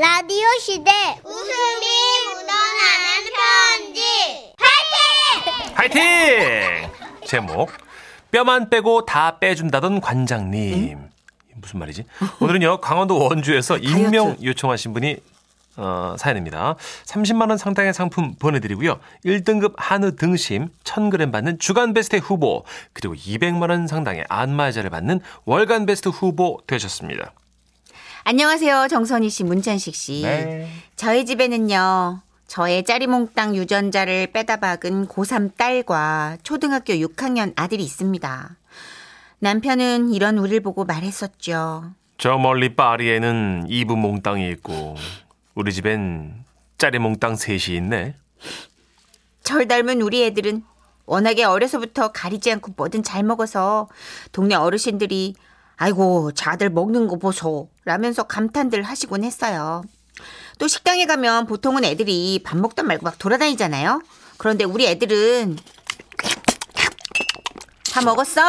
라디오 시대 웃음이 묻어나는 편지 화이팅! 제목 뼈만 빼고 다 빼준다던 관장님. 무슨 말이지? 오늘은요 강원도 원주에서 익명 요청하신 분이 어, 사연입니다. 30만 원 상당의 상품 보내드리고요. 1등급 한우 등심 1,000g 받는 주간 베스트 후보 그리고 200만 원 상당의 안마자를 받는 월간 베스트 후보 되셨습니다. 안녕하세요. 정선희 씨, 문찬식 씨. 네. 저희 집에는요. 저의 짜리몽땅 유전자를 빼다 박은 고3 딸과 초등학교 6학년 아들이 있습니다. 남편은 이런 우리를 보고 말했었죠. 저 멀리 파리에는 이브 몽땅이 있고 우리 집엔 짜리 몽땅 셋이 있네. 절 닮은 우리 애들은 워낙에 어려서부터 가리지 않고 뭐든 잘 먹어서 동네 어르신들이 아이고 자들 먹는 거 보소 라면서 감탄들 하시곤 했어요. 또 식당에 가면 보통은 애들이 밥 먹다 말고 막 돌아다니잖아요. 그런데 우리 애들은 다 먹었어?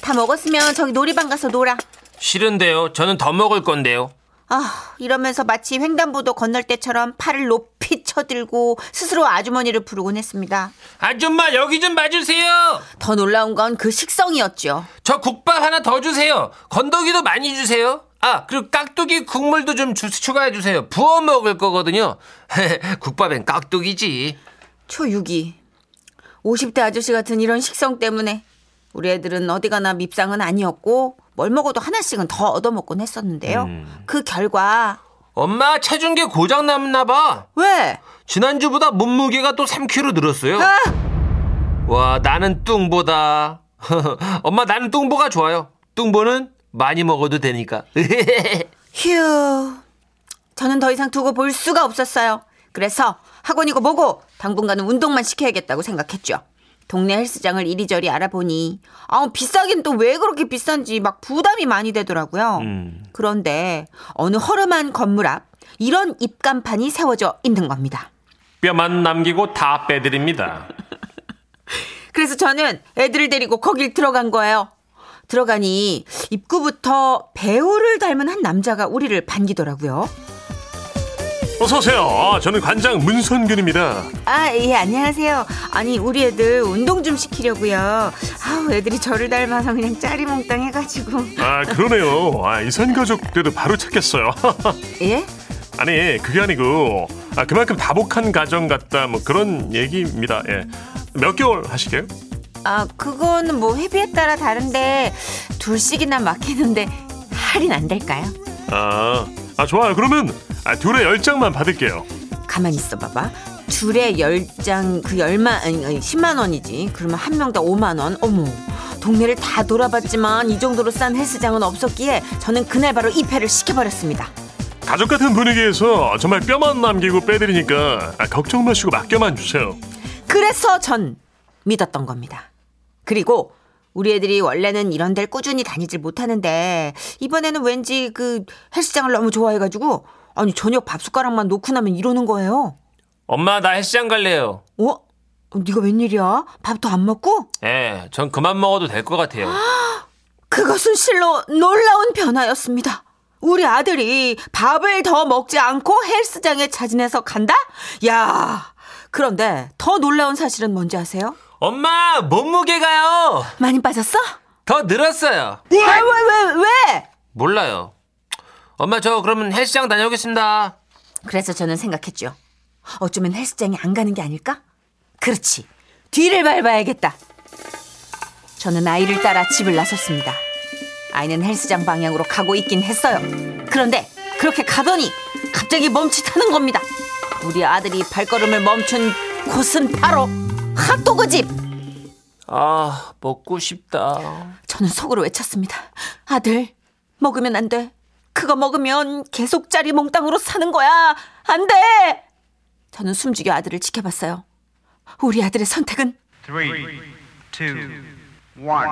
다 먹었으면 저기 놀이방 가서 놀아. 싫은데요. 저는 더 먹을 건데요. 아, 이러면서 마치 횡단보도 건널 때처럼 팔을 높이 쳐들고 스스로 아주머니를 부르곤 했습니다. 아줌마 여기 좀 봐주세요. 더 놀라운 건 그 식성이었죠. 저 국밥 하나 더 주세요. 건더기도 많이 주세요. 아 그리고 깍두기 국물도 좀 주, 추가해 주세요. 부어 먹을 거거든요. 국밥엔 깍두기지. 초6이 50대 아저씨 같은 이런 식성 때문에 우리 애들은 어디 가나 밉상은 아니었고 뭘 먹어도 하나씩은 더 얻어먹곤 했었는데요. 그 결과 엄마 체중계 고장 났나 봐. 왜? 지난주보다 몸무게가 또 3kg 늘었어요. 아! 와 나는 뚱보다. 엄마 나는 뚱보가 좋아요. 뚱보는 많이 먹어도 되니까. 휴. 저는 더 이상 두고 볼 수가 없었어요. 그래서 학원이고 뭐고 당분간은 운동만 시켜야겠다고 생각했죠. 동네 헬스장을 이리저리 알아보니 아 비싸긴 또 왜 그렇게 비싼지 막 부담이 많이 되더라고요. 음. 그런데 어느 허름한 건물 앞 이런 입간판이 세워져 있는 겁니다. 뼈만 남기고 다 빼드립니다. 그래서 저는 애들을 데리고 거길 들어간 거예요. 들어가니 입구부터 배우를 닮은 한 남자가 우리를 반기더라고요. 어서 오세요. 아, 저는 관장 문선균입니다. 아, 예, 안녕하세요. 아니, 우리 애들 운동 좀 시키려고요. 아우, 애들이 저를 닮아서 그냥 짜리몽땅 해가지고. 아 그러네요. 아, 이산 가족들도 바로 찾겠어요. 예? 아니 그게 아니고 아, 그만큼 다복한 가정 같다 뭐 그런 얘기입니다. 예. 몇 개월 하시게요? 아, 그거는 뭐 회비에 따라 다른데, 둘씩이나 맡기는데 할인 안 될까요? 아, 아 좋아요. 그러면 아, 둘에 열 장만 받을게요. 가만히 있어 봐봐. 둘에 열 장, 그 열만, 아니, 아니, 10만 원이지. 그러면 한 명당 5만 원. 어머. 동네를 다 돌아봤지만 이 정도로 싼 헬스장은 없었기에 저는 그날 바로 입회를 시켜버렸습니다. 가족 같은 분위기에서 정말 뼈만 남기고 빼드리니까 아, 걱정 마시고 맡겨만 주세요. 그래서 전 믿었던 겁니다. 그리고 우리 애들이 원래는 이런 데를 꾸준히 다니질 못하는데 이번에는 왠지 그 헬스장을 너무 좋아해가지고 아니 저녁 밥 숟가락만 놓고 나면 이러는 거예요. 엄마 나 헬스장 갈래요. 어? 네가 웬일이야? 밥도 안 먹고? 예, 전 그만 먹어도 될 것 같아요. 그것은 실로 놀라운 변화였습니다. 우리 아들이 밥을 더 먹지 않고 헬스장에 자진해서 간다? 야, 그런데 더 놀라운 사실은 뭔지 아세요? 엄마 몸무게가요. 많이 빠졌어? 더 늘었어요. 왜, 왜, 왜, 왜? 몰라요. 엄마 저 그러면 헬스장 다녀오겠습니다. 그래서 저는 생각했죠. 어쩌면 헬스장에 안 가는 게 아닐까? 그렇지. 뒤를 밟아야겠다. 저는 아이를 따라 집을 나섰습니다. 아이는 헬스장 방향으로 가고 있긴 했어요. 그런데 그렇게 가더니 갑자기 멈칫하는 겁니다. 우리 아들이 발걸음을 멈춘 곳은 바로 핫도그 집. 아 먹고 싶다. 저는 속으로 외쳤습니다. 아들, 먹으면 안 돼. 그거 먹으면 계속 짜리 몽땅으로 사는 거야. 안 돼! 저는 숨죽여 아들을 지켜봤어요. 우리 아들의 선택은 Three, two, one.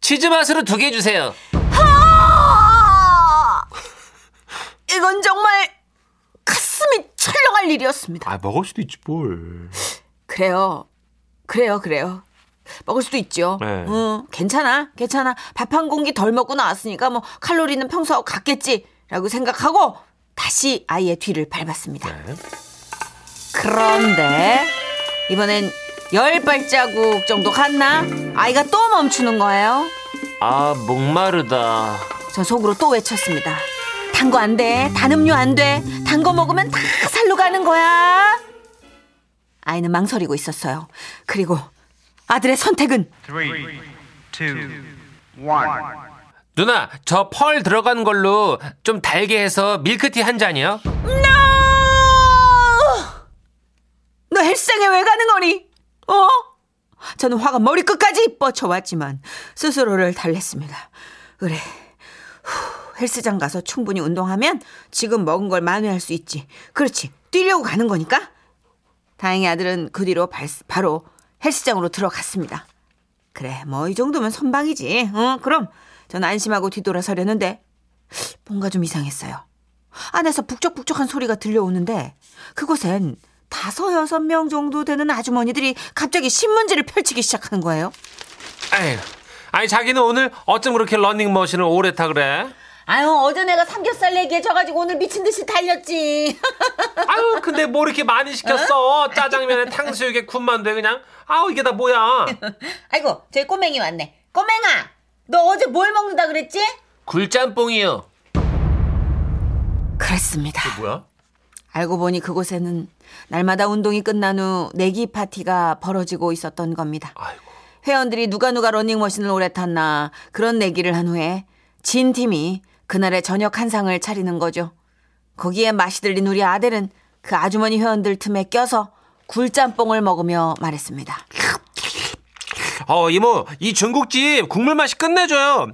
치즈 맛으로 두 개 주세요. 아! 이건 정말 가슴이 철렁할 일이었습니다. 아 먹을 수도 있지 뭘. 그래요. 그래요, 그래요. 먹을 수도 있죠. 네. 응, 괜찮아, 괜찮아. 밥 한 공기 덜 먹고 나왔으니까 뭐 칼로리는 평소하고 같겠지라고 생각하고 다시 아이의 뒤를 밟았습니다. 네. 그런데 이번엔 열 발자국 정도 갔나? 아이가 또 멈추는 거예요. 아 목마르다. 전 속으로 또 외쳤습니다. 단 거 안 돼. 단 음료 안 돼. 단 거 먹으면 다 살로 가는 거야. 아이는 망설이고 있었어요. 그리고 아들의 선택은 Three, two, one. 누나 저 펄 들어간 걸로 좀 달게 해서 밀크티 한 잔이요. 너 헬스장에 왜 가는 거니? 어? 저는 화가 머리끝까지 뻗쳐왔지만 스스로를 달랬습니다. 그래. 후, 헬스장 가서 충분히 운동하면 지금 먹은 걸 만회할 수 있지. 그렇지. 뛰려고 가는 거니까. 다행히 아들은 그 뒤로 발- 바로 헬스장으로 들어갔습니다. 그래, 뭐 이 정도면 선방이지. 어, 그럼 전 안심하고 뒤돌아서려는데 뭔가 좀 이상했어요. 안에서 북적북적한 소리가 들려오는데 그곳엔 다섯 여섯 명 정도 되는 아주머니들이 갑자기 신문지를 펼치기 시작하는 거예요. 아유, 아니 자기는 오늘 어쩜 그렇게 런닝머신을 오래 타 그래? 아유 어제 내가 삼겹살 얘기해줘가지고 오늘 미친 듯이 달렸지. 아유, 근데 뭐 이렇게 많이 시켰어? 짜장면에 탕수육에 군만두에 그냥. 아우 이게 다 뭐야? 아이고 저기 꼬맹이 왔네. 꼬맹아, 너 어제 뭘 먹는다 그랬지? 굴짬뽕이요. 그랬습니다. 뭐야? 알고 보니 그곳에는 날마다 운동이 끝난 후 내기 파티가 벌어지고 있었던 겁니다. 아이고. 회원들이 누가 누가 러닝머신을 오래 탔나 그런 내기를 한 후에 진 팀이 그날의 저녁 한 상을 차리는 거죠. 거기에 맛이 들린 우리 아들은 그 아주머니 회원들 틈에 껴서 굴짬뽕을 먹으며 말했습니다. 어 이모 이 중국집 국물 맛이 끝내줘요.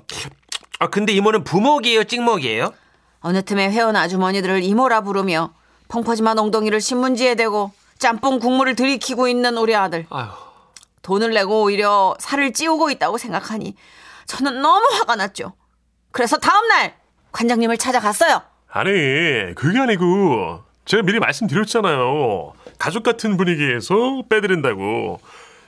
아 근데 이모는 부먹이에요, 찍먹이에요? 어느 틈에 회원 아주머니들을 이모라 부르며 펑퍼짐한 엉덩이를 신문지에 대고 짬뽕 국물을 들이키고 있는 우리 아들. 아유. 돈을 내고 오히려 살을 찌우고 있다고 생각하니 저는 너무 화가 났죠. 그래서 다음날 관장님을 찾아갔어요. 아니, 그게 아니고, 제가 미리 말씀드렸잖아요. 가족 같은 분위기에서 빼드린다고.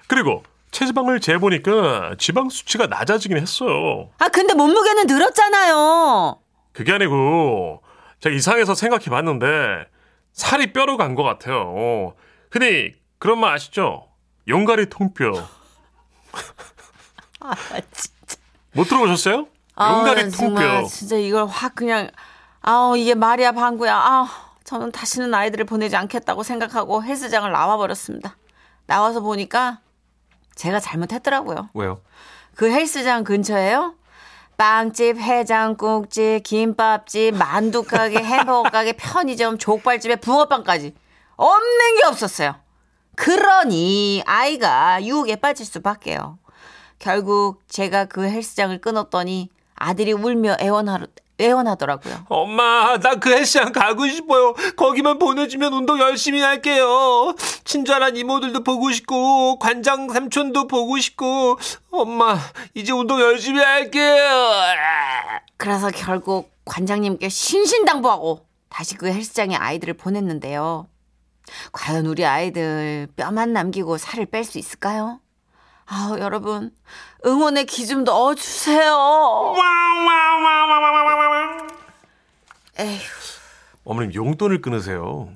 그리고, 체지방을 재보니까 지방 수치가 낮아지긴 했어요. 아 근데 몸무게는 늘었잖아요. 그게 아니고, 제가 이상해서 생각해 봤는데, 살이 뼈로 간 것 같아요. 어. 흔히 그런 말 아시죠? 용가리 통뼈. 아 진짜. 못 들어보셨어요? 용가리 아, 통뼈. 진짜 이걸 확 그냥 아우 이게 말이야 방구야. 아 저는 다시는 아이들을 보내지 않겠다고 생각하고 헬스장을 나와 버렸습니다. 나와서 보니까 제가 잘못했더라고요. 왜요? 그 헬스장 근처에요. 빵집, 해장국집, 김밥집, 만두가게, 햄버거 가게, 편의점, 족발집에 붕어빵까지 없는 게 없었어요. 그러니 아이가 유혹에 빠질 수밖에요. 결국 제가 그 헬스장을 끊었더니 아들이 울며 애원하러, 애원하더라고요. 엄마, 나 그 헬스장 가고 싶어요. 거기만 보내주면 운동 열심히 할게요. 친절한 이모들도 보고 싶고, 관장 삼촌도 보고 싶고, 엄마, 이제 운동 열심히 할게요. 그래서 결국 관장님께 신신당부하고 다시 그 헬스장에 아이들을 보냈는데요. 과연 우리 아이들 뼈만 남기고 살을 뺄 수 있을까요? 아우, 여러분, 응원의 기좀 넣어주세요. 에휴. 어머님, 용돈을 끊으세요.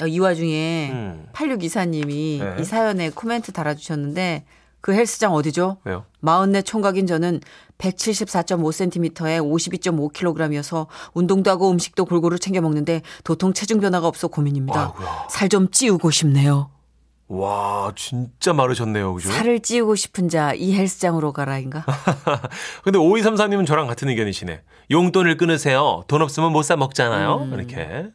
어, 이 와중에 음. 8624님이 네. 이 사연에 코멘트 달아주셨는데 그 헬스장 어디죠? 왜요? 마흔네 총각인 저는 174.5cm에 52.5kg이어서 운동도 하고 음식도 골고루 챙겨 먹는데 도통 체중 변화가 없어 고민입니다. 살 좀 찌우고 싶네요. 와, 진짜 마르셨네요. 그죠? 살을 찌우고 싶은 자 이 헬스장으로 가라인가? 근데 5234님은 저랑 같은 의견이시네. 용돈을 끊으세요. 돈 없으면 못 사 먹잖아요. 음. 이렇게.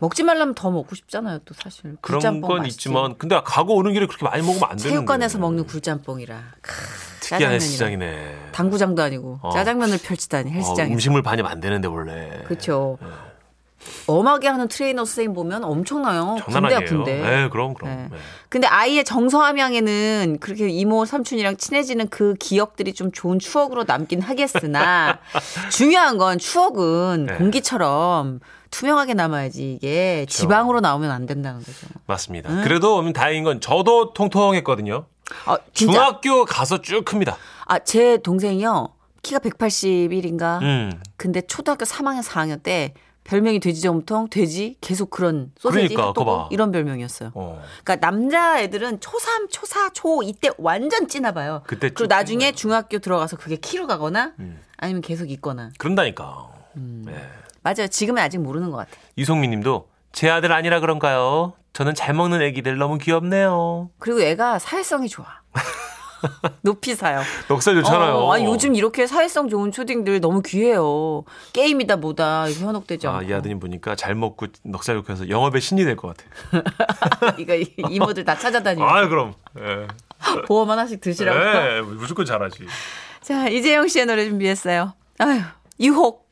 먹지 말라면 더 먹고 싶잖아요, 또 사실. 그런 건 맛있지. 있지만, 근데 가고 오는 길에 그렇게 많이 먹으면 안 되는데. 체육관에서 먹는 굴짬뽕이라. 크, 특이한. 헬스장이네. 당구장도 아니고 어. 짜장면을 펼치다니 어, 헬스장에. 음식물 반입 안 되는데 원래. 그렇죠. 엄하게 하는 트레이너 선생님 보면 엄청나요. 군대. 아픈데. 네, 그럼 그럼. 네. 네. 근데 아이의 정서함양에는 그렇게 이모 삼촌이랑 친해지는 그 기억들이 좀 좋은 추억으로 남긴 하겠으나 중요한 건 추억은 네. 공기처럼 투명하게 남아야지 이게 지방으로 나오면 안 된다는 거죠. 맞습니다. 그래도 음, 다행인 건 저도 통통했거든요. 아. 중학교 가서 쭉 큽니다. 아, 제 동생이요. 키가 181인가. 음. 근데 초등학교 3학년, 4학년 때 별명이 돼지저금통, 돼지, 계속 그런 소세지, 그러니까, 핫도그. 이런 별명이었어요. 어. 그러니까 남자 애들은 초3, 초4, 초 이때 완전 찌나 봐요. 그때 그리고 쭉 나중에 찐 거예요. 중학교 들어가서 그게 키로 가거나 음. 아니면 계속 있거나. 그런다니까. 음. 네. 맞아요. 지금은 아직 모르는 것 같아요. 이송미 님도 제 아들 아니라 그런가요? 저는 잘 먹는 애기들 너무 귀엽네요. 그리고 애가 사회성이 좋아. 높이 사요. 넉살 좋잖아요. 어, 아니, 요즘 이렇게 사회성 좋은 초딩들 너무 귀해요. 게임이다 뭐다 현혹되지 않고. 아, 이 아드님 보니까 잘 먹고 넉살 좋고 해서 영업의 신이 될 것 같아. 이거 이- 이모들 다 찾아다니고 아, 그럼. 예. 보험 하나씩 드시라고. 예, 무조건 잘하지. 자 이재영 씨의 노래 준비했어요. 아유 유혹.